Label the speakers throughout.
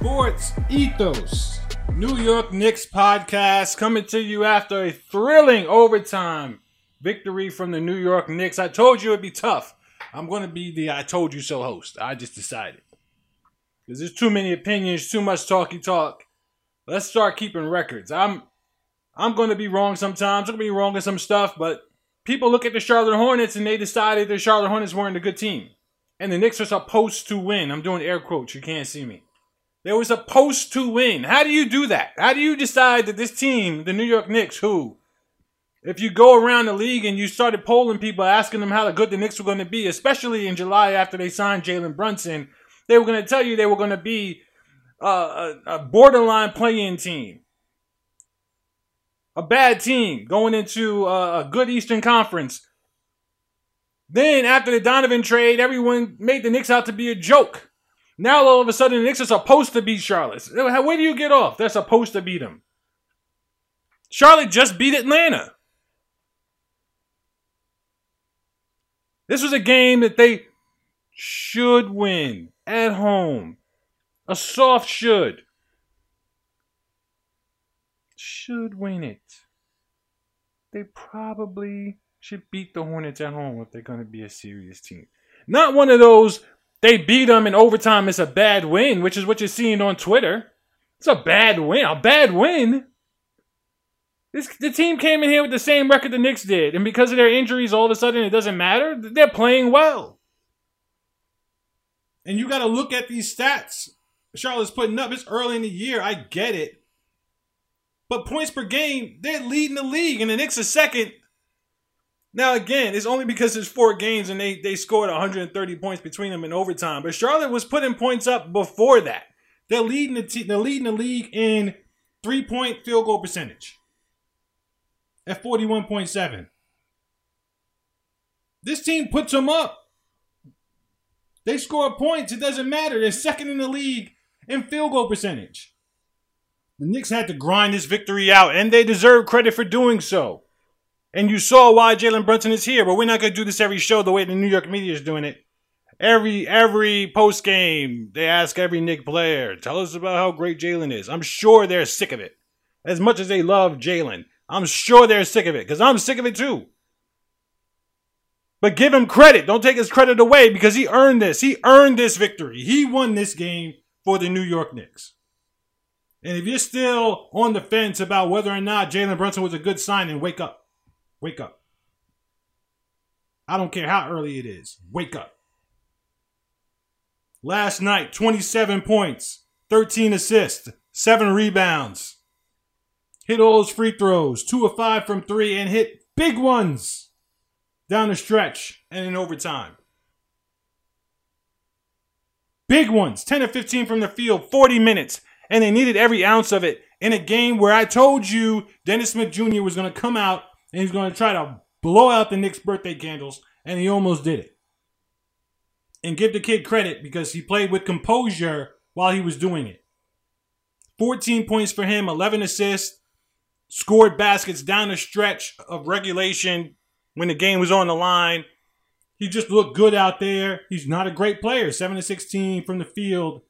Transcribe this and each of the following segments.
Speaker 1: Sports Ethos, New York Knicks podcast coming to you after a thrilling overtime victory from the New York Knicks. I told you it'd be tough. I'm going to be the I told you so host. I just decided. Because there's too many opinions, too much talky talk. Let's start keeping records. I'm I'm going to be wrong sometimes. I'm going to be wrong in some stuff, but people look at the Charlotte Hornets and they decided the Charlotte Hornets weren't a good team. And the Knicks are supposed to win. I'm doing air quotes. You can't see me. They were supposed to win. How do you do that? How do you decide that this team, the New York Knicks, who, if you go around the league and you started polling people, asking them how good the Knicks were going to be, especially in July after they signed Jalen Brunson, they were going to tell you they were going to be uh, a, a borderline playing team. A bad team going into a, a good Eastern Conference. Then, after the Donovan trade, everyone made the Knicks out to be a joke. Now all of a sudden the Knicks are supposed to beat Charlotte. Where do you get off? They're supposed to beat them. Charlotte just beat Atlanta. This was a game that they should win at home. A soft should. Should win it. They probably should beat the Hornets at home if they're going to be a serious team. Not one of those they beat them in overtime. It's a bad win, which is what you're seeing on Twitter. It's a bad win. A bad win. This the team came in here with the same record the Knicks did, and because of their injuries, all of a sudden it doesn't matter. They're playing well. And you got to look at these stats. Charlotte's putting up. It's early in the year. I get it. But points per game, they're leading the league, and the Knicks are second. Now again, it's only because there's four games and they they scored 130 points between them in overtime. But Charlotte was putting points up before that. They're leading the te- they're leading the league in three point field goal percentage at 41.7. This team puts them up. They score points. It doesn't matter. They're second in the league in field goal percentage. The Knicks had to grind this victory out, and they deserve credit for doing so. And you saw why Jalen Brunson is here, but we're not gonna do this every show the way the New York media is doing it. Every every post game, they ask every Knick player, tell us about how great Jalen is. I'm sure they're sick of it. As much as they love Jalen, I'm sure they're sick of it, because I'm sick of it too. But give him credit. Don't take his credit away because he earned this. He earned this victory. He won this game for the New York Knicks. And if you're still on the fence about whether or not Jalen Brunson was a good signing, wake up. Wake up. I don't care how early it is. Wake up. Last night, 27 points, 13 assists, 7 rebounds. Hit all those free throws, 2 of 5 from 3, and hit big ones down the stretch and in overtime. Big ones, 10 of 15 from the field, 40 minutes, and they needed every ounce of it in a game where I told you Dennis Smith Jr. was going to come out and he's going to try to blow out the Knicks' birthday candles, and he almost did it. And give the kid credit because he played with composure while he was doing it. 14 points for him, 11 assists, scored baskets down the stretch of regulation when the game was on the line. He just looked good out there. He's not a great player. 7 to 16 from the field,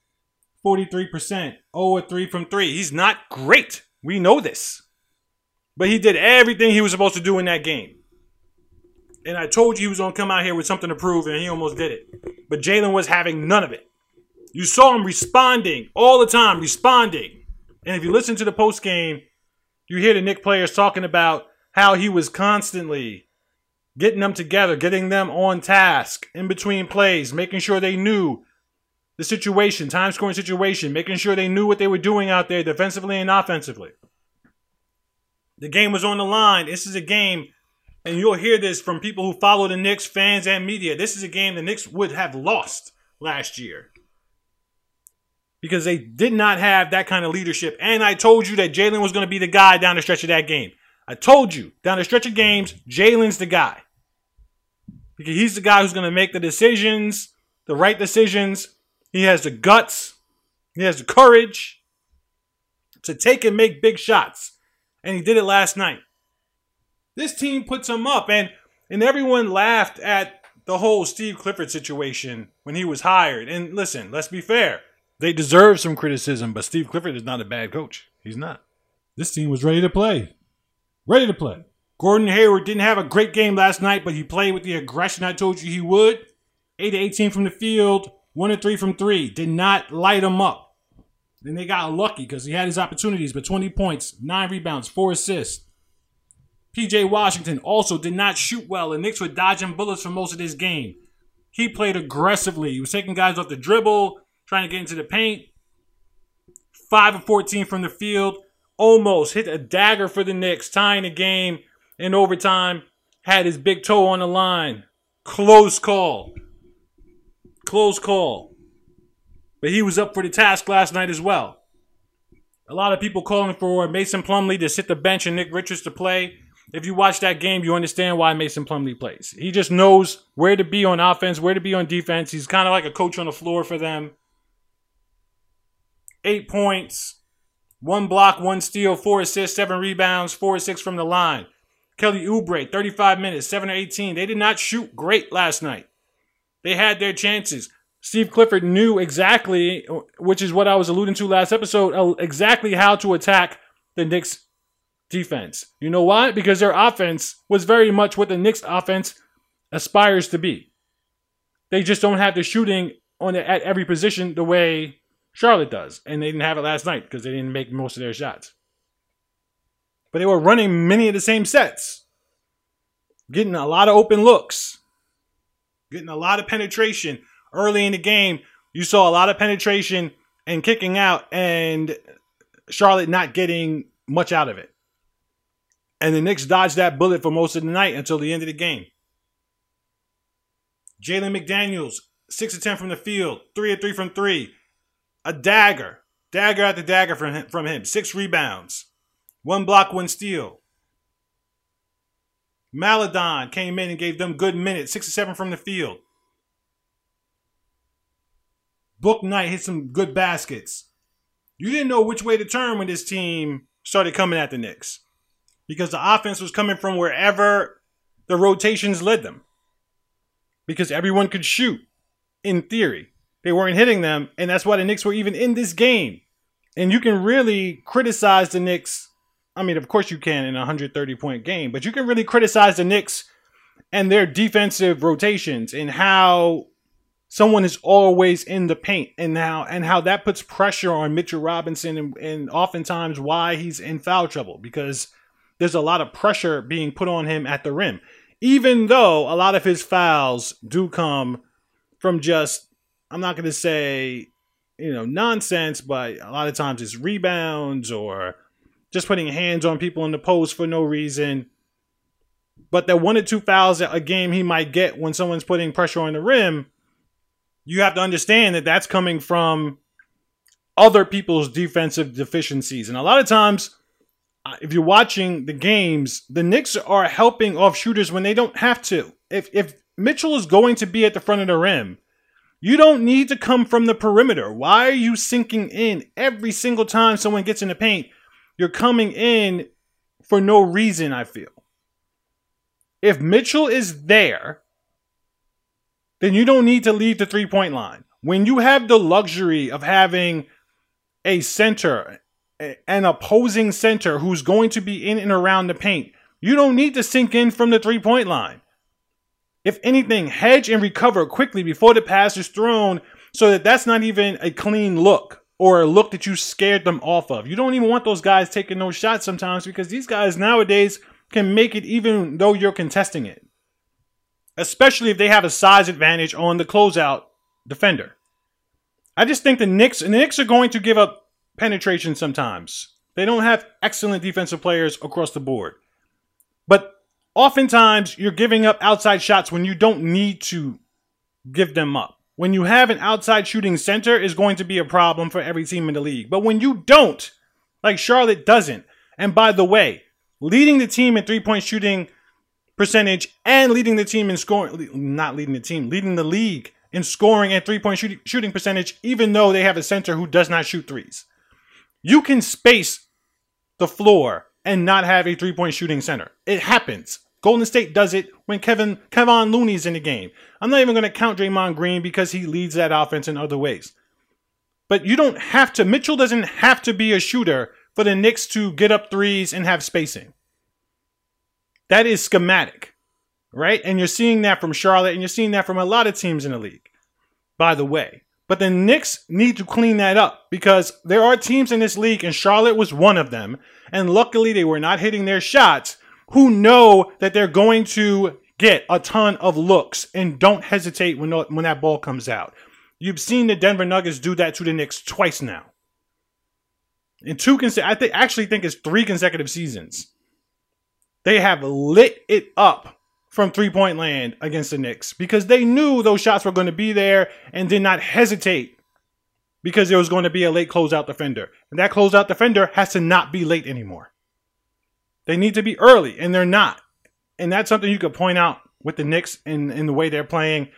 Speaker 1: 43%, 0 3 from 3. He's not great. We know this. But he did everything he was supposed to do in that game. And I told you he was going to come out here with something to prove, and he almost did it. But Jalen was having none of it. You saw him responding all the time, responding. And if you listen to the post game, you hear the Knick players talking about how he was constantly getting them together, getting them on task in between plays, making sure they knew the situation, time scoring situation, making sure they knew what they were doing out there defensively and offensively. The game was on the line. This is a game, and you'll hear this from people who follow the Knicks, fans, and media. This is a game the Knicks would have lost last year because they did not have that kind of leadership. And I told you that Jalen was going to be the guy down the stretch of that game. I told you down the stretch of games, Jalen's the guy because he's the guy who's going to make the decisions, the right decisions. He has the guts, he has the courage to take and make big shots and he did it last night. This team puts him up, and and everyone laughed at the whole Steve Clifford situation when he was hired. And listen, let's be fair. They deserve some criticism, but Steve Clifford is not a bad coach. He's not. This team was ready to play. Ready to play. Gordon Hayward didn't have a great game last night, but he played with the aggression I told you he would. 8 to 18 from the field, 1 to 3 from 3. Did not light him up. Then they got lucky because he had his opportunities, but 20 points, 9 rebounds, 4 assists. PJ Washington also did not shoot well, and Knicks were dodging bullets for most of this game. He played aggressively. He was taking guys off the dribble, trying to get into the paint. 5 of 14 from the field. Almost hit a dagger for the Knicks, tying the game in overtime. Had his big toe on the line. Close call. Close call. But he was up for the task last night as well. A lot of people calling for Mason Plumlee to sit the bench and Nick Richards to play if you watch that game, you understand why Mason Plumlee plays. He just knows where to be on offense, where to be on defense. He's kind of like a coach on the floor for them. Eight points, one block, one steal, four assists, seven rebounds, four six from the line. Kelly Oubre, 35 minutes, 7 or 18. They did not shoot great last night. They had their chances. Steve Clifford knew exactly, which is what I was alluding to last episode, uh, exactly how to attack the Knicks defense. You know why? Because their offense was very much what the Knicks offense aspires to be. They just don't have the shooting on the, at every position the way Charlotte does, and they didn't have it last night because they didn't make most of their shots. But they were running many of the same sets, getting a lot of open looks, getting a lot of penetration early in the game. You saw a lot of penetration and kicking out, and Charlotte not getting much out of it. And the Knicks dodged that bullet for most of the night until the end of the game. Jalen McDaniels, 6 of 10 from the field, 3 of 3 from 3. A dagger. Dagger after dagger from him, from him. Six rebounds. One block, one steal. Maledon came in and gave them good minutes. 6 of 7 from the field. Bouknight hit some good baskets. You didn't know which way to turn when this team started coming at the Knicks because the offense was coming from wherever the rotations led them. Because everyone could shoot, in theory. They weren't hitting them, and that's why the Knicks were even in this game. And you can really criticize the Knicks. I mean, of course you can in a 130 point game, but you can really criticize the Knicks and their defensive rotations and how someone is always in the paint and now and how that puts pressure on Mitchell Robinson and, and oftentimes why he's in foul trouble because there's a lot of pressure being put on him at the rim. Even though a lot of his fouls do come from just, I'm not going to say, you know, nonsense, but a lot of times it's rebounds or just putting hands on people in the post for no reason. But that one or two fouls a game he might get when someone's putting pressure on the rim, you have to understand that that's coming from other people's defensive deficiencies. And a lot of times, uh, if you're watching the games, the Knicks are helping off shooters when they don't have to. If if Mitchell is going to be at the front of the rim, you don't need to come from the perimeter. Why are you sinking in every single time someone gets in the paint? You're coming in for no reason, I feel. If Mitchell is there, then you don't need to leave the three point line. When you have the luxury of having a center an opposing center who's going to be in and around the paint. You don't need to sink in from the three point line. If anything, hedge and recover quickly before the pass is thrown so that that's not even a clean look or a look that you scared them off of. You don't even want those guys taking those shots sometimes because these guys nowadays can make it even though you're contesting it. Especially if they have a size advantage on the closeout defender. I just think the Knicks and the Knicks are going to give up penetration sometimes. They don't have excellent defensive players across the board. But oftentimes you're giving up outside shots when you don't need to give them up. When you have an outside shooting center is going to be a problem for every team in the league. But when you don't, like Charlotte doesn't, and by the way, leading the team in three-point shooting percentage and leading the team in scoring not leading the team, leading the league in scoring and three-point shooting, shooting percentage even though they have a center who does not shoot threes. You can space the floor and not have a three point shooting center. It happens. Golden State does it when Kevin Kevon Looney's in the game. I'm not even going to count Draymond Green because he leads that offense in other ways. But you don't have to. Mitchell doesn't have to be a shooter for the Knicks to get up threes and have spacing. That is schematic, right? And you're seeing that from Charlotte and you're seeing that from a lot of teams in the league, by the way. But the Knicks need to clean that up because there are teams in this league, and Charlotte was one of them. And luckily, they were not hitting their shots, who know that they're going to get a ton of looks and don't hesitate when, when that ball comes out. You've seen the Denver Nuggets do that to the Knicks twice now in two conse- I think actually think it's three consecutive seasons. They have lit it up from three point land against the Knicks because they knew those shots were going to be there and did not hesitate because there was going to be a late closeout defender. And that closeout defender has to not be late anymore. They need to be early, and they're not. And that's something you could point out with the Knicks in, in the way they're playing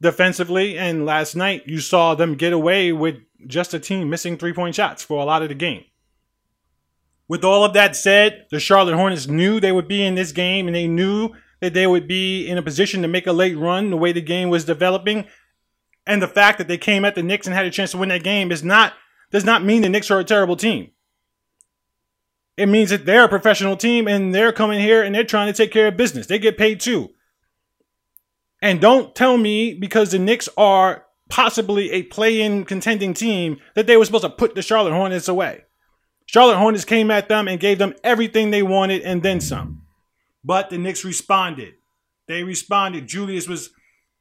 Speaker 1: defensively. And last night, you saw them get away with just a team missing three point shots for a lot of the game. With all of that said, the Charlotte Hornets knew they would be in this game and they knew that they would be in a position to make a late run the way the game was developing. And the fact that they came at the Knicks and had a chance to win that game is not does not mean the Knicks are a terrible team. It means that they're a professional team and they're coming here and they're trying to take care of business. They get paid too. And don't tell me because the Knicks are possibly a play-in contending team that they were supposed to put the Charlotte Hornets away. Charlotte Hornets came at them and gave them everything they wanted and then some. But the Knicks responded. They responded. Julius was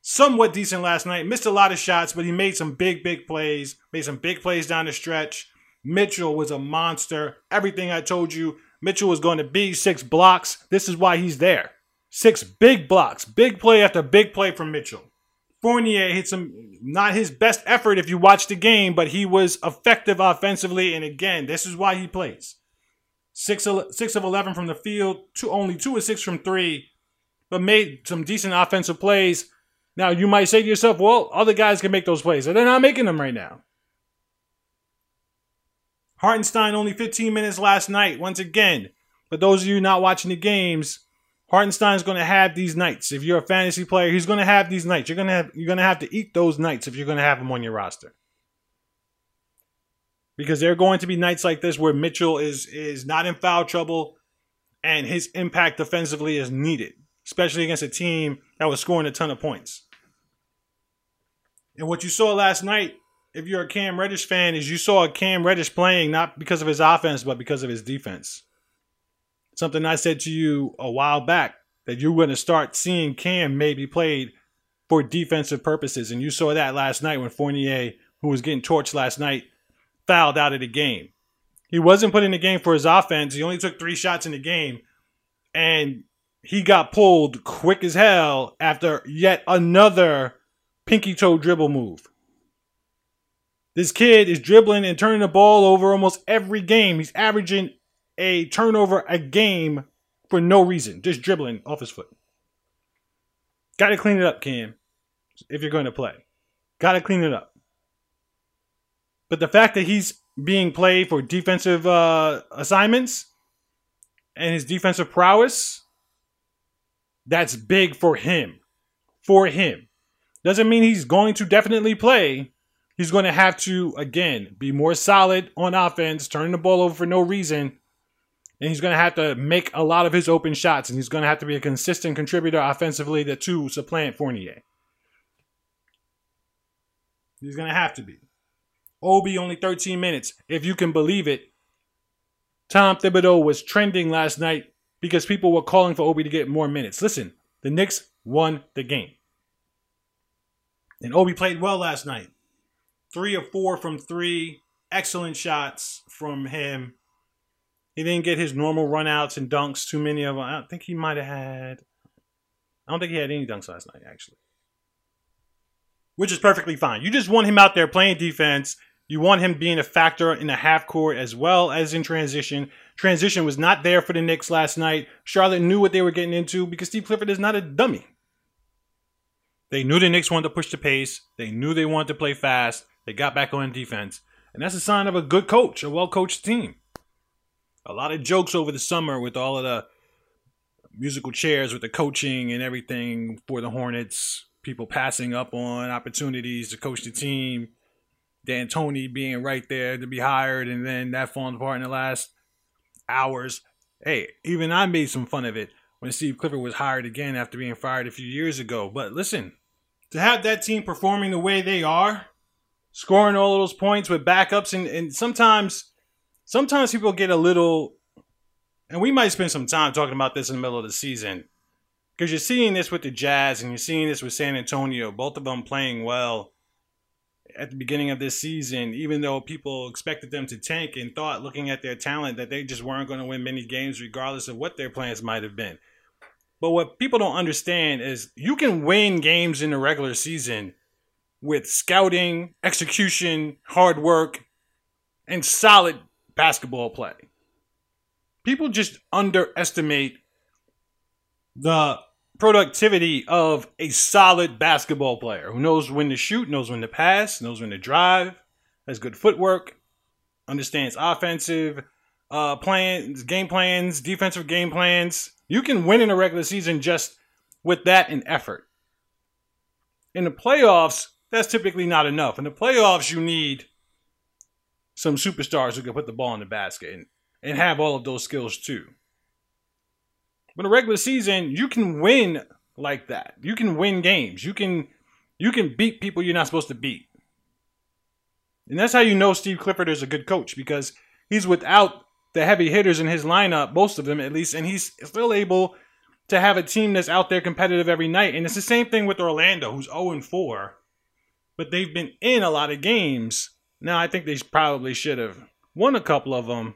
Speaker 1: somewhat decent last night. Missed a lot of shots, but he made some big, big plays. Made some big plays down the stretch. Mitchell was a monster. Everything I told you, Mitchell was going to be six blocks. This is why he's there. Six big blocks. Big play after big play from Mitchell. Fournier hit some not his best effort if you watch the game, but he was effective offensively. And again, this is why he plays. Six, six of 11 from the field, two, only two of six from three, but made some decent offensive plays. Now, you might say to yourself, well, other guys can make those plays, and they're not making them right now. Hartenstein only 15 minutes last night. Once again, for those of you not watching the games, Hartenstein's going to have these nights. If you're a fantasy player, he's going to have these nights. You're going to have you're going to have to eat those nights if you're going to have him on your roster. Because there are going to be nights like this where Mitchell is is not in foul trouble and his impact defensively is needed, especially against a team that was scoring a ton of points. And what you saw last night, if you're a Cam Reddish fan, is you saw a Cam Reddish playing not because of his offense, but because of his defense something I said to you a while back that you're going to start seeing Cam maybe played for defensive purposes. And you saw that last night when Fournier, who was getting torched last night, fouled out of the game. He wasn't put in the game for his offense. He only took three shots in the game. And he got pulled quick as hell after yet another pinky toe dribble move. This kid is dribbling and turning the ball over almost every game. He's averaging a turnover a game for no reason, just dribbling off his foot. Got to clean it up, Cam, if you're going to play. Got to clean it up. But the fact that he's being played for defensive uh, assignments and his defensive prowess, that's big for him. For him. Doesn't mean he's going to definitely play. He's going to have to, again, be more solid on offense, turning the ball over for no reason, and he's going to have to make a lot of his open shots, and he's going to have to be a consistent contributor offensively to, to supplant Fournier. He's going to have to be. Obi only 13 minutes. If you can believe it, Tom Thibodeau was trending last night because people were calling for Obi to get more minutes. Listen, the Knicks won the game. And Obi played well last night. Three of four from three. Excellent shots from him. He didn't get his normal runouts and dunks. Too many of them. I think he might have had. I don't think he had any dunks last night, actually. Which is perfectly fine. You just want him out there playing defense. You want him being a factor in the half court as well as in transition. Transition was not there for the Knicks last night. Charlotte knew what they were getting into because Steve Clifford is not a dummy. They knew the Knicks wanted to push the pace. They knew they wanted to play fast. They got back on defense. And that's a sign of a good coach, a well coached team a lot of jokes over the summer with all of the musical chairs with the coaching and everything for the Hornets. People passing up on opportunities to coach the team. D'Antoni being right there to be hired, and then that falling apart in the last hours. Hey, even I made some fun of it when Steve Clifford was hired again after being fired a few years ago. But listen, to have that team performing the way they are, scoring all those points with backups, and, and sometimes, sometimes people get a little, and we might spend some time talking about this in the middle of the season because you're seeing this with the Jazz and you're seeing this with San Antonio, both of them playing well at the beginning of this season, even though people expected them to tank and thought, looking at their talent, that they just weren't going to win many games, regardless of what their plans might have been. But what people don't understand is you can win games in the regular season with scouting, execution, hard work, and solid basketball play. People just underestimate the productivity of a solid basketball player who knows when to shoot, knows when to pass, knows when to drive, has good footwork, understands offensive uh, plans, game plans, defensive game plans. You can win in a regular season just with that and effort. In the playoffs, that's typically not enough. In the playoffs, you need some superstars who can put the ball in the basket and, and have all of those skills too. But in a regular season, you can win like that. You can win games. You can you can beat people you're not supposed to beat. And that's how you know Steve Clifford is a good coach because he's without the heavy hitters in his lineup, most of them at least, and he's still able to have a team that's out there competitive every night. And it's the same thing with Orlando, who's 0 4, but they've been in a lot of games. Now, I think they probably should have won a couple of them,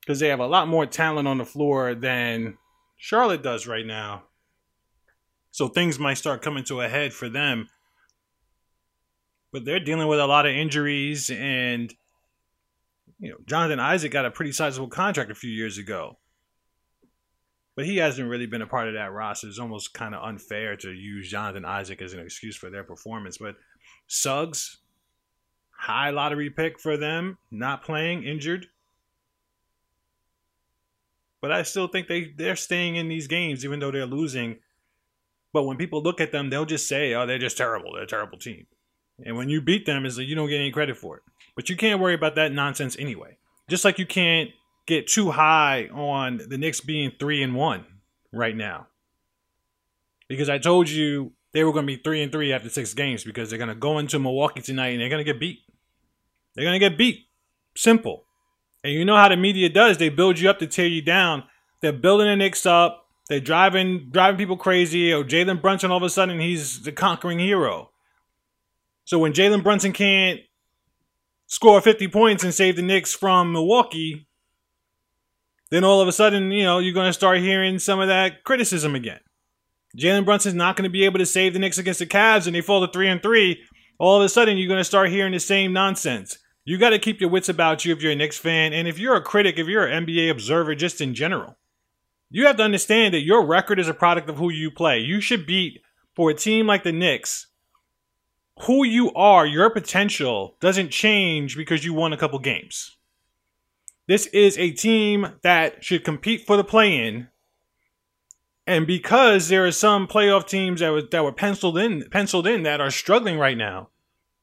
Speaker 1: because they have a lot more talent on the floor than Charlotte does right now. So things might start coming to a head for them. But they're dealing with a lot of injuries and you know, Jonathan Isaac got a pretty sizable contract a few years ago. But he hasn't really been a part of that roster. It's almost kind of unfair to use Jonathan Isaac as an excuse for their performance. But Suggs, high lottery pick for them, not playing, injured. But I still think they they're staying in these games even though they're losing. But when people look at them, they'll just say, "Oh, they're just terrible. They're a terrible team." And when you beat them, is like you don't get any credit for it. But you can't worry about that nonsense anyway. Just like you can't get too high on the Knicks being three and one right now. Because I told you they were going to be three and three after six games because they're going to go into Milwaukee tonight and they're going to get beat. They're going to get beat. Simple. And you know how the media does. They build you up to tear you down. They're building the Knicks up. They're driving driving people crazy. Or Jalen Brunson, all of a sudden, he's the conquering hero. So when Jalen Brunson can't score 50 points and save the Knicks from Milwaukee, then all of a sudden, you know, you're going to start hearing some of that criticism again. Jalen Brunson's not going to be able to save the Knicks against the Cavs and they fall to 3 and 3. All of a sudden, you're going to start hearing the same nonsense. You got to keep your wits about you if you're a Knicks fan, and if you're a critic, if you're an NBA observer, just in general. You have to understand that your record is a product of who you play. You should beat for a team like the Knicks. Who you are, your potential doesn't change because you won a couple games. This is a team that should compete for the play-in. And because there are some playoff teams that were that were penciled in penciled in that are struggling right now,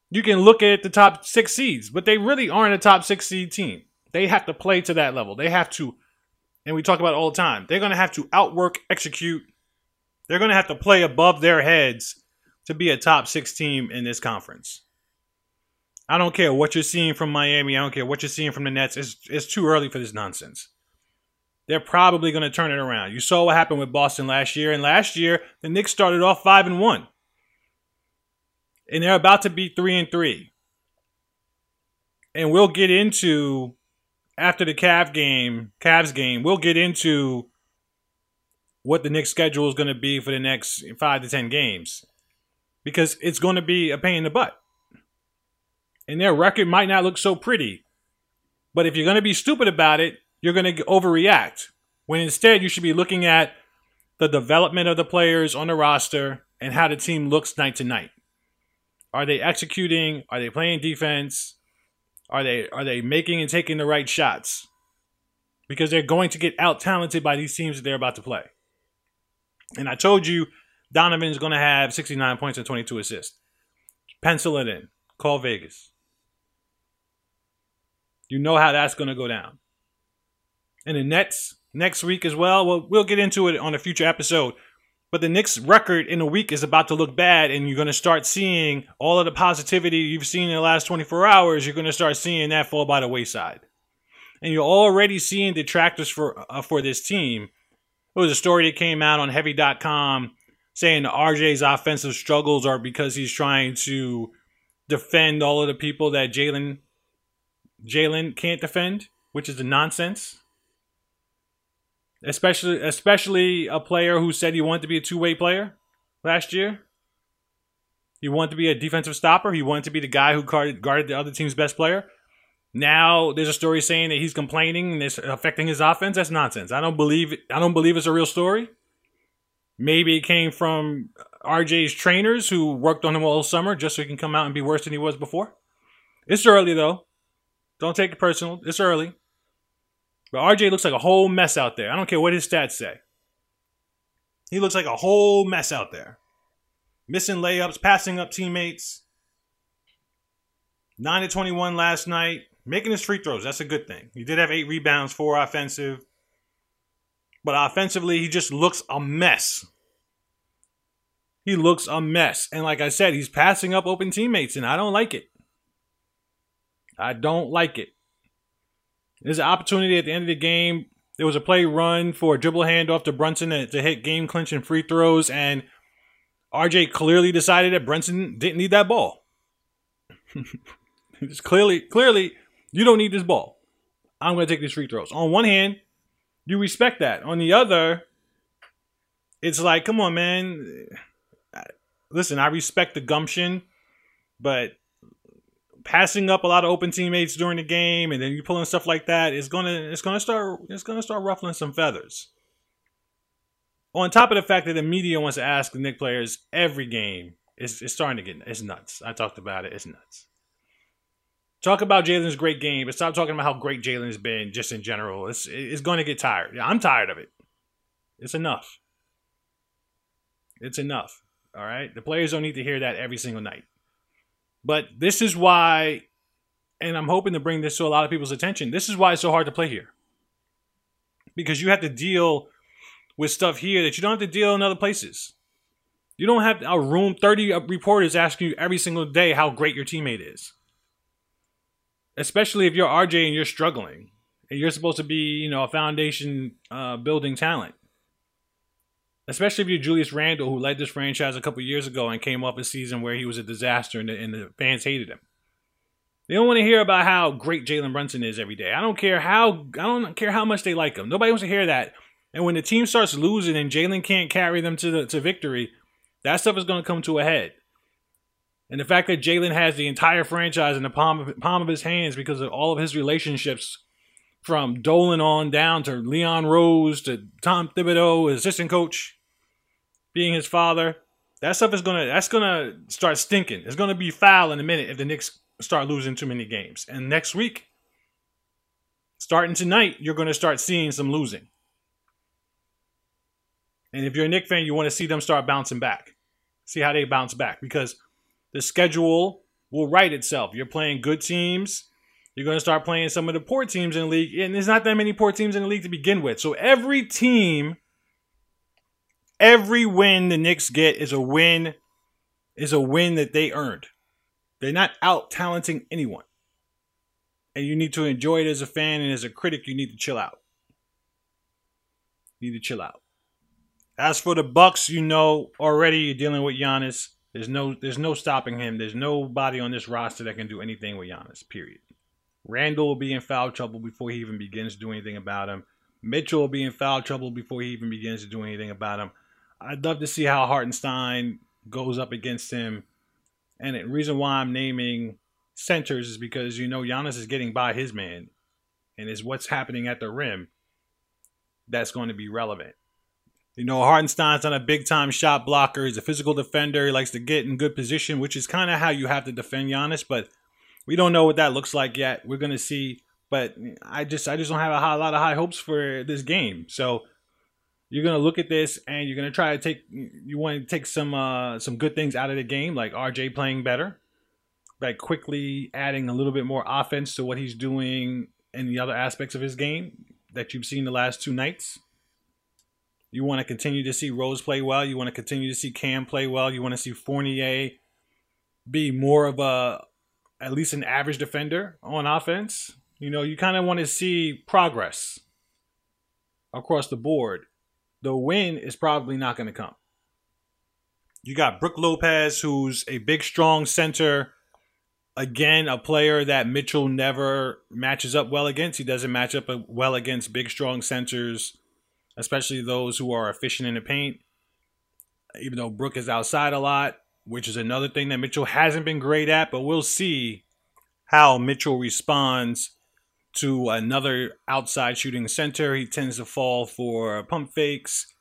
Speaker 1: you can look at the top six seeds, but they really aren't a top six seed team. They have to play to that level. They have to, and we talk about all the time, they're going to have to outwork, execute. They're going to have to play above their heads to be a top six team in this conference. I don't care what you're seeing from Miami. I don't care what you're seeing from the Nets. It's, it's too early for this nonsense. They're probably going to turn it around. You saw what happened with Boston last year, and last year the Knicks started off five and one and they're about to be three and three. And we'll get into after the Cavs game, Cavs game, we'll get into what the Knicks schedule is going to be for the next five to ten games, because it's going to be a pain in the butt. And their record might not look so pretty, but if you're going to be stupid about it, you're going to overreact. When instead you should be looking at the development of the players on the roster and how the team looks night to night. Are they executing? Are they playing defense? Are they are they making and taking the right shots? Because they're going to get out talented by these teams that they're about to play. And I told you Donovan's going to have 69 points and 22 assists. Pencil it in. Call Vegas. You know how that's going to go down. And the Nets next week as well. Well, we'll get into it on a future episode. But the Knicks' record in a week is about to look bad, and you're going to start seeing all of the positivity you've seen in the last 24 hours. You're going to start seeing that fall by the wayside, and you're already seeing detractors for uh, for this team. It was a story that came out on Heavy.com saying RJ's offensive struggles are because he's trying to defend all of the people that Jalen Jalen can't defend, which is nonsense especially especially a player who said he wanted to be a two way player last year. He wanted to be a defensive stopper. He wanted to be the guy who guarded, guarded the other team's best player. Now there's a story saying that he's complaining and it's affecting his offense. That's nonsense. I don't believe. I don't believe it's a real story. Maybe it came from RJ's trainers who worked on him all summer just so he can come out and be worse than he was before. It's early though. Don't take it personal. It's early. But RJ looks like a whole mess out there. I don't care what his stats say. He looks like a whole mess out there. Missing layups, passing up teammates. 9 to 21 last night. Making his free throws. That's a good thing. He did have eight rebounds, four offensive. But offensively, he just looks a mess. He looks a mess. And like I said, he's passing up open teammates, and I don't like it. I don't like it. There's an opportunity at the end of the game. There was a play run for a dribble handoff to Brunson to, hit game clinching free throws, and RJ clearly decided that Brunson didn't need that ball. it's clearly, clearly, you don't need this ball. I'm going to take these free throws. On one hand, you respect that. On the other, it's like, come on, man. Listen, I respect the gumption, but passing up a lot of open teammates during the game and then you pulling stuff like that is gonna it's gonna start it's gonna start ruffling some feathers. On top of the fact that the media wants to ask the Knick players every game, it's, it's starting to get it's nuts. I talked about it, it's nuts. Talk about Jalen's great game, but stop talking about how great Jalen's been just in general. It's it's going to get tired. Yeah, I'm tired of it. It's enough. It's enough. All right. The players don't need to hear that every single night. But this is why, and I'm hoping to bring this to a lot of people's attention. This is why it's so hard to play here. Because you have to deal with stuff here that you don't have to deal in other places. You don't have a room 30 reporters asking you every single day how great your teammate is. Especially if you're RJ and you're struggling and you're supposed to be, you know, a foundation uh, building talent especially if you're Julius Randle, who led this franchise a couple years ago and came off a season where he was a disaster and the, and the fans hated him. They don't want to hear about how great Jalen Brunson is every day. I don't care how I don't care how much they like him. Nobody wants to hear that. And when the team starts losing and Jalen can't carry them to the to victory, that stuff is going to come to a head. And the fact that Jalen has the entire franchise in the palm of, palm of his hands because of all of his relationships from Dolan on down to Leon Rose to Tom Thibodeau, assistant coach, being his father, that stuff is gonna that's gonna start stinking. It's gonna be foul in a minute if the Knicks start losing too many games. And next week, starting tonight, you're gonna start seeing some losing. And if you're a Knick fan, you want to see them start bouncing back. See how they bounce back because the schedule will right itself. You're playing good teams. You're going to start playing some of the poor teams in the league. And there's not that many poor teams in the league to begin with. So every team Every win the Knicks get is a win, is a win that they earned. They're not out talenting anyone. And you need to enjoy it as a fan and as a critic, you need to chill out. You need to chill out. As for the Bucks, you know already you're dealing with Giannis. There's no there's no stopping him. There's nobody on this roster that can do anything with Giannis, period. Randle will be in foul trouble before he even begins to do anything about him. Mitchell will be in foul trouble before he even begins to do anything about him. I'd love to see how Hartenstein goes up against him. And the reason why I'm naming centers is because you know Giannis is getting by his man, and it's what's happening at the rim that's going to be relevant. You know, Hartenstein's not a big time shot blocker. He's a physical defender. He likes to get in good position, which is kind of how you have to defend Giannis. But we don't know what that looks like yet. We're gonna see. But I just I just don't have a, high, lot of high hopes for this game. So you're gonna look at this and you're gonna try to take you want to take some uh some good things out of the game, like RJ playing better, like quickly adding a little bit more offense to what he's doing in the other aspects of his game that you've seen the last two nights. You want to continue to see Rose play well. You want to continue to see Cam play well. You want to see Fournier be more of a at least an average defender on offense. You know, you kind of want to see progress across the board. The win is probably not going to come. You got Brook Lopez, who's a big, strong center. Again, a player that Mitchell never matches up well against. He doesn't match up uh, well against big, strong centers, especially those who are efficient in the paint. Even though Brook is outside a lot, which is another thing that Mitchell hasn't been great at, but we'll see how Mitchell responds to another outside shooting center. He tends to fall for pump fakes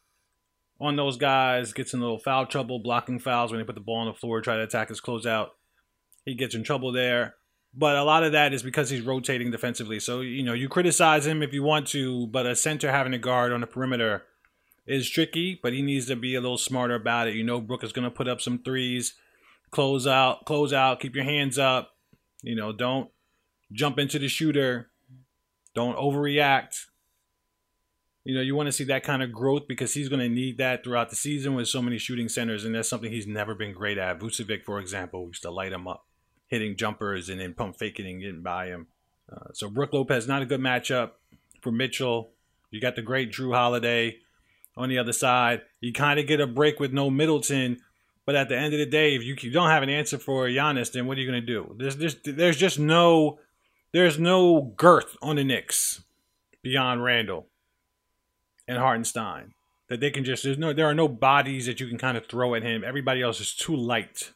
Speaker 1: on those guys, gets in a little foul trouble, blocking fouls when they put the ball on the floor, try to attack his closeout. He gets in trouble there. But a lot of that is because he's rotating defensively. So, you know, you criticize him if you want to, but a center having a guard on the perimeter is tricky, but he needs to be a little smarter about it. You know, Brook is going to put up some threes, close out, close out, keep your hands up. You know, don't jump into the shooter. Don't overreact. You know, you want to see that kind of growth because he's going to need that throughout the season with so many shooting centers, and that's something he's never been great at. Vucevic, for example, used to light him up, hitting jumpers and then pump faking and getting by him. Uh, so Brook Lopez, not a good matchup for Mitchell. You got the great Jrue Holiday on the other side. You kind of get a break with no Middleton, but at the end of the day, if you, don't have an answer for Giannis, then what are you going to do? There's just there's just no there's no girth on the Knicks beyond Randle and Hartenstein that they can just there's no there are no bodies that you can kind of throw at him. Everybody else is too light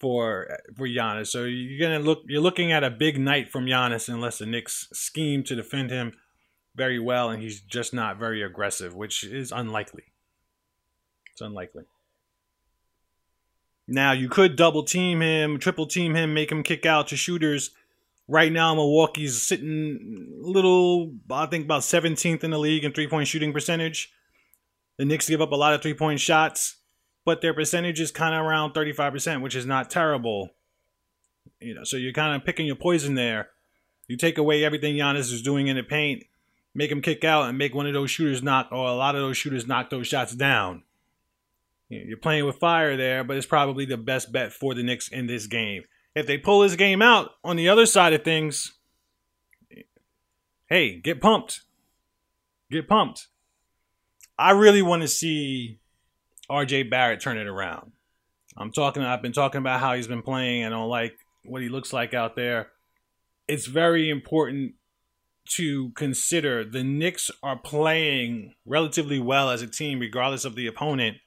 Speaker 1: for for Giannis. So you're gonna look you're looking at a big night from Giannis unless the Knicks scheme to defend him very well and he's just not very aggressive, which is unlikely. It's unlikely. Now you could double team him, triple team him, make him kick out to shooters Right now, Milwaukee's sitting a little, I think, about 17th in the league in three point shooting percentage. The Knicks give up a lot of three point shots, but their percentage is kind of around 35%, which is not terrible. You know, so you're kind of picking your poison there. You take away everything Giannis is doing in the paint, make him kick out, and make one of those shooters knock, or a lot of those shooters knock those shots down. You're playing with fire there, but it's probably the best bet for the Knicks in this game. If they pull this game out on the other side of things, hey, get pumped. Get pumped. I really want to see RJ Barrett turn it around. I'm talking I've been talking about how he's been playing. I don't like what he looks like out there. It's very important to consider the Knicks are playing relatively well as a team, regardless of the opponent,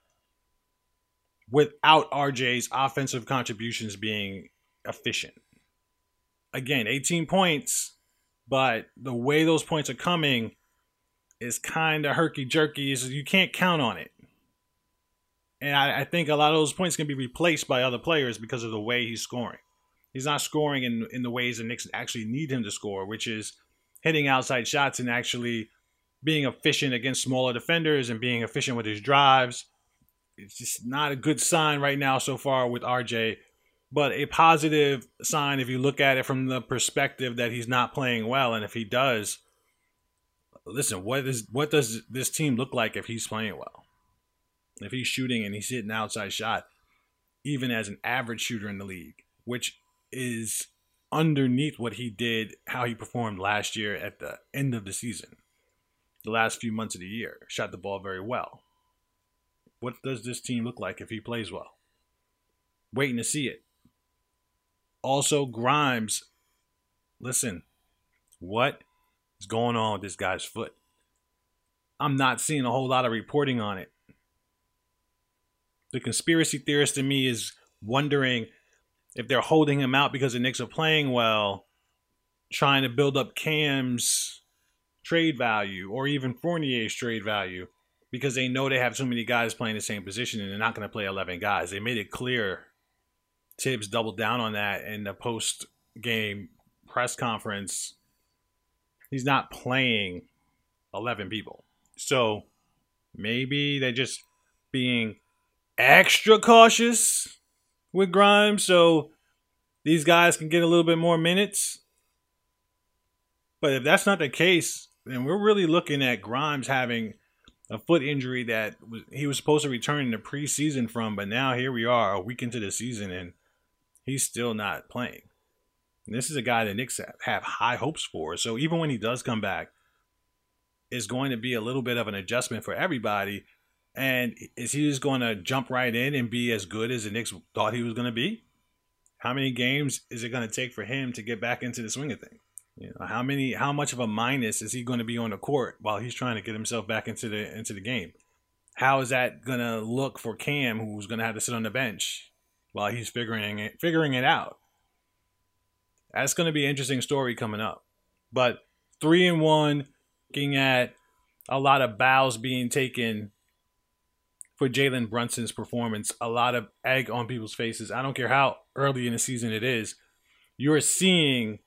Speaker 1: without RJ's offensive contributions being efficient. Again, 18 points, but the way those points are coming is kind of herky jerky. You can't count on it. And I, I, think a lot of those points can be replaced by other players because of the way he's scoring. He's not scoring in in the ways the Knicks actually need him to score, which is hitting outside shots and actually being efficient against smaller defenders and being efficient with his drives. It's just not a good sign right now so far with RJ but a positive sign if you look at it from the perspective that he's not playing well and if he does listen what is what does this team look like if he's playing well if he's shooting and he's hitting outside shot even as an average shooter in the league which is underneath what he did how he performed last year at the end of the season the last few months of the year shot the ball very well what does this team look like if he plays well waiting to see it also, Grimes, listen, what is going on with this guy's foot? I'm not seeing a whole lot of reporting on it. The conspiracy theorist in me is wondering if they're holding him out because the Knicks are playing well, trying to build up Cam's trade value or even Fournier's trade value because they know they have too many guys playing the same position and they're not going to play 11 guys. They made it clear Thibs doubled down on that in the post game press conference. He's not playing 11 people. So maybe they're just being extra cautious with Grimes. So these guys can get a little bit more minutes. But if that's not the case, then we're really looking at Grimes having a foot injury that he was supposed to return in the preseason from, but now here we are a week into the season and he's still not playing. And this is a guy that Knicks have high hopes for. So even when he does come back, it's going to be a little bit of an adjustment for everybody. And is he just going to jump right in and be as good as the Knicks thought he was going to be? How many games is it going to take for him to get back into the swing of things? You know, how many how much of a minus is he going to be on the court while he's trying to get himself back into the into the game? How is that going to look for Cam who's going to have to sit on the bench while he's figuring it figuring it out? That's going to be an interesting story coming up. But 3 and 1 looking at a lot of bows being taken for Jalen Brunson's performance, a lot of egg on people's faces. I don't care how early in the season it is. You're seeing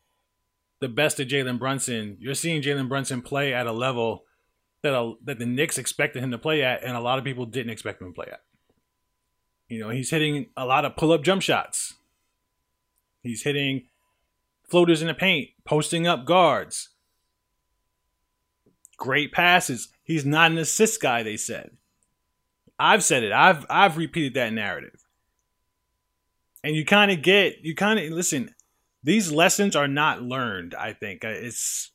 Speaker 1: the best of Jalen Brunson. You're seeing Jalen Brunson play at a level that a, that the Knicks expected him to play at, and a lot of people didn't expect him to play at. You know, he's hitting a lot of pull up jump shots. He's hitting floaters in the paint, posting up guards. Great passes. He's not an assist guy, they said. I've said it. I've I've repeated that narrative. And you kind of get you kind of listen, these lessons are not learned i think uh, it's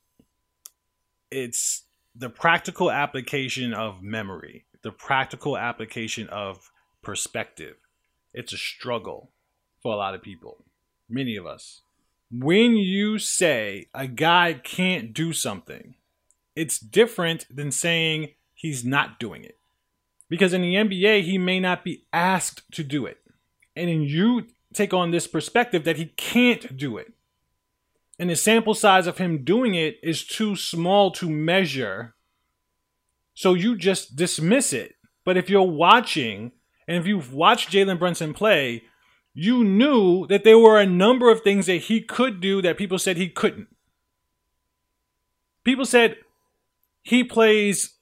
Speaker 1: it's the practical application of memory the practical application of perspective it's a struggle for a lot of people many of us when you say a guy can't do something it's different than saying he's not doing it because in the nba he may not be asked to do it and in you take on this perspective that he can't do it. And the sample size of him doing it is too small to measure. So you just dismiss it. But if you're watching, and if you've watched Jalen Brunson play, you knew that there were a number of things that he could do that people said he couldn't. People said he plays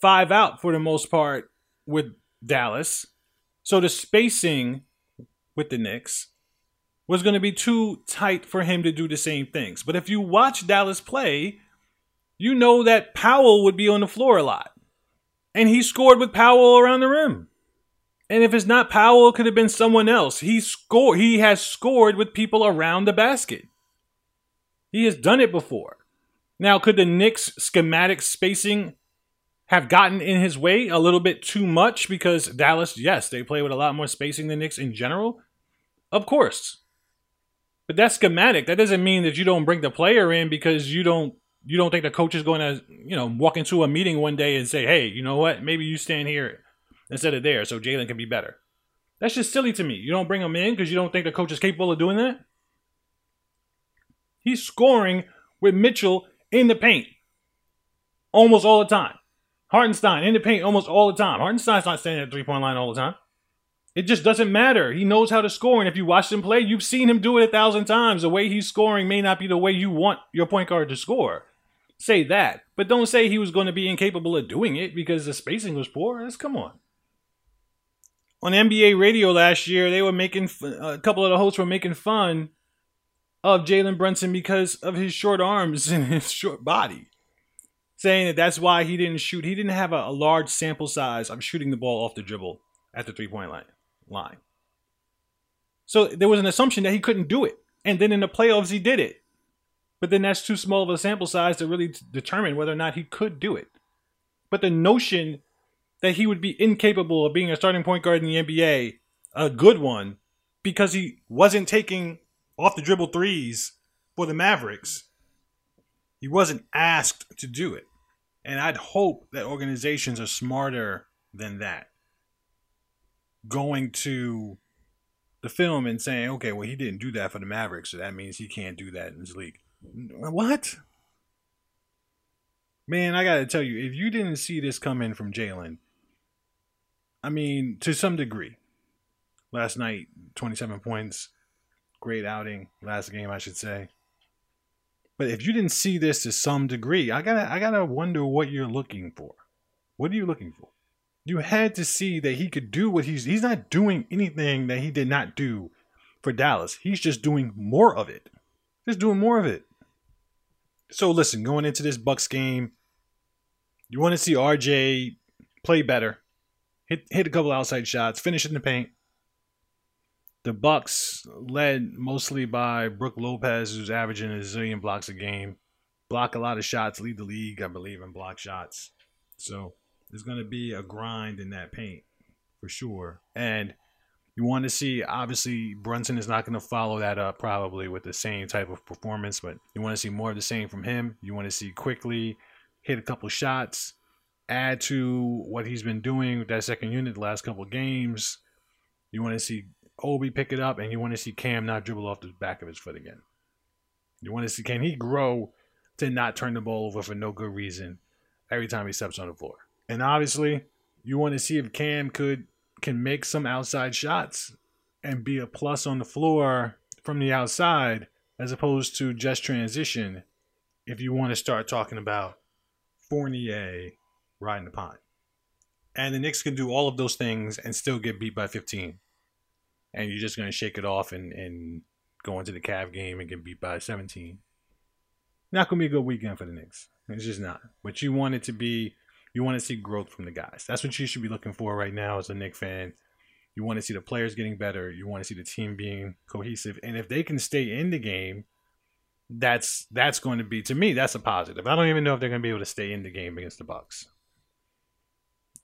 Speaker 1: five out for the most part with Dallas. So the spacing with the Knicks was going to be too tight for him to do the same things. But if you watch Dallas play, you know that Powell would be on the floor a lot. And he scored with Powell around the rim. And if it's not Powell, it could have been someone else. He scored he has scored with people around the basket. He has done it before. Now, could the Knicks schematic spacing have gotten in his way a little bit too much because Dallas, yes, they play with a lot more spacing than Knicks in general. Of course. But that's schematic. That doesn't mean that you don't bring the player in because you don't you don't think the coach is going to, you know, walk into a meeting one day and say, "Hey, you know what? Maybe you stand here instead of there so Jalen can be better." That's just silly to me. You don't bring him in because you don't think the coach is capable of doing that. He's scoring with Mitchell in the paint almost all the time. Hartenstein in the paint almost all the time. Hartenstein's not standing at the three point line all the time. It just doesn't matter. He knows how to score. And if you watch him play, you've seen him do it a thousand times. The way he's scoring may not be the way you want your point guard to score. Say that. But don't say he was going to be incapable of doing it because the spacing was poor. Let's come on. On NBA radio last year, they were making a couple of the hosts were making fun of Jalen Brunson because of his short arms and his short body, saying that that's why he didn't shoot. He didn't have a, a large sample size of shooting the ball off the dribble at the three point line line. So there was an assumption that he couldn't do it. And then in the playoffs, he did it. But then that's too small of a sample size to really determine whether or not he could do it. But the notion that he would be incapable of being a starting point guard in the NBA, a good one, because he wasn't taking off the dribble threes for the Mavericks, he wasn't asked to do it. And I'd hope that organizations are smarter than that going to the film and saying, okay, well, he didn't do that for the Mavericks, so that means he can't do that in this league. What? Man, I got to tell you, if you didn't see this coming from Jalen, I mean, to some degree, last night, 27 points, great outing, last game, I should say. But if you didn't see this to some degree, I gotta, I gotta wonder what you're looking for. What are you looking for? you had to see that he could do what he's he's not doing anything that he did not do for Dallas. He's just doing more of it. Just doing more of it. So listen, going into this Bucks game, you want to see RJ play better, hit hit a couple outside shots, finish in the paint. The Bucks led mostly by Brook Lopez, who's averaging a zillion blocks a game, block a lot of shots, lead the league, I believe, in block shots. So there's going to be a grind in that paint for sure. And you want to see, obviously, Brunson is not going to follow that up probably with the same type of performance, but you want to see more of the same from him. You want to see Quickley hit a couple shots, add to what he's been doing with that second unit the last couple games. You want to see Obi pick it up, and you want to see Cam not dribble off the back of his foot again. You want to see can he grow to not turn the ball over for no good reason every time he steps on the floor. And obviously, you want to see if Cam could can make some outside shots and be a plus on the floor from the outside as opposed to just transition if you want to start talking about Fournier riding the pine. And the Knicks can do all of those things and still get beat by 15. And you're just going to shake it off and, and go into the Cav game and get beat by 17. Not going to be a good weekend for the Knicks. It's just not. But you want it to be, you want to see growth from the guys. That's what you should be looking for right now as a Knicks fan. You want to see the players getting better. You want to see the team being cohesive. And if they can stay in the game, that's that's going to be to me that's a positive. I don't even know if they're going to be able to stay in the game against the Bucks.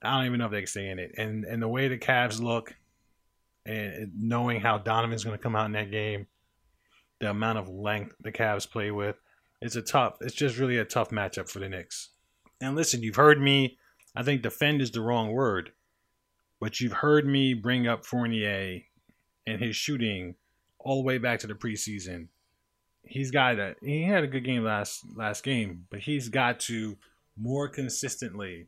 Speaker 1: I don't even know if they can stay in it. And and the way the Cavs look, and knowing how Donovan's going to come out in that game, the amount of length the Cavs play with, it's a tough. It's just really a tough matchup for the Knicks. And listen, you've heard me. I think defend is the wrong word, but you've heard me bring up Fournier and his shooting all the way back to the preseason. He's got a he had a good game last last game, but he's got to more consistently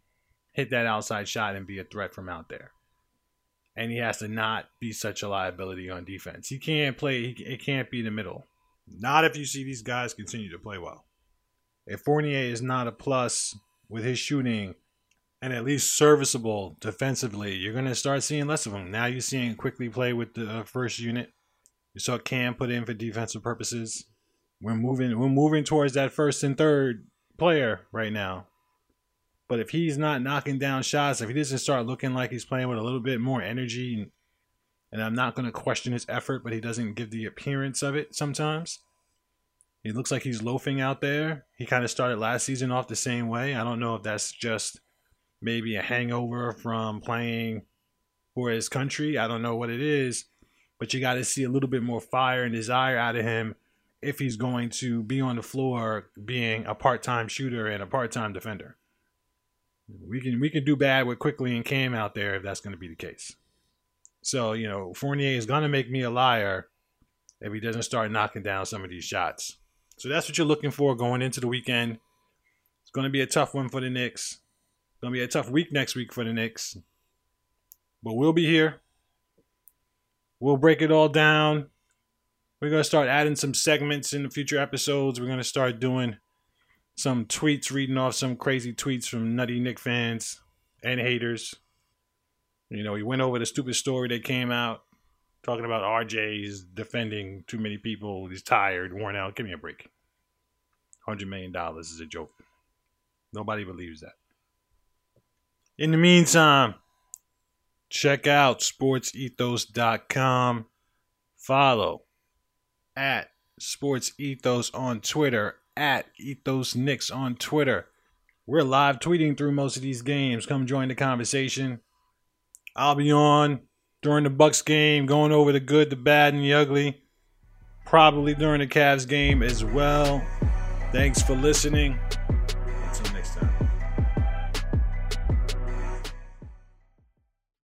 Speaker 1: hit that outside shot and be a threat from out there. And he has to not be such a liability on defense. He can't play. He, it can't be the middle. Not if you see these guys continue to play well. If Fournier is not a plus with his shooting and at least serviceable defensively, you're going to start seeing less of him. Now you're seeing Quickley play with the uh, first unit. You saw Cam put in for defensive purposes. We're moving we're moving towards that first and third player right now. But if he's not knocking down shots, if he doesn't start looking like he's playing with a little bit more energy and I'm not going to question his effort, but he doesn't give the appearance of it sometimes. He looks like he's loafing out there. He kind of started last season off the same way. I don't know if that's just maybe a hangover from playing for his country. I don't know what it is, but you got to see a little bit more fire and desire out of him if he's going to be on the floor being a part-time shooter and a part-time defender. We can we can do bad with Quickley and Cam out there if that's going to be the case. So, you know, Fournier is going to make me a liar if he doesn't start knocking down some of these shots. So that's what you're looking for going into the weekend. It's going to be a tough one for the Knicks. It's going to be a tough week next week for the Knicks. But we'll be here. We'll break it all down. We're going to start adding some segments in the future episodes. We're going to start doing some tweets, reading off some crazy tweets from nutty Knick fans and haters. You know, he went over the stupid story that came out talking about RJ's defending too many people. He's tired, worn out. Give me a break. $100 million is a joke. Nobody believes that. In the meantime, check out sportsethos.com. Follow at sportsethos on Twitter, at Ethos Knicks on Twitter. We're live tweeting through most of these games. Come join the conversation. I'll be on during the Bucks game, going over the good, the bad, and the ugly. Probably during the Cavs game as well. Thanks for listening.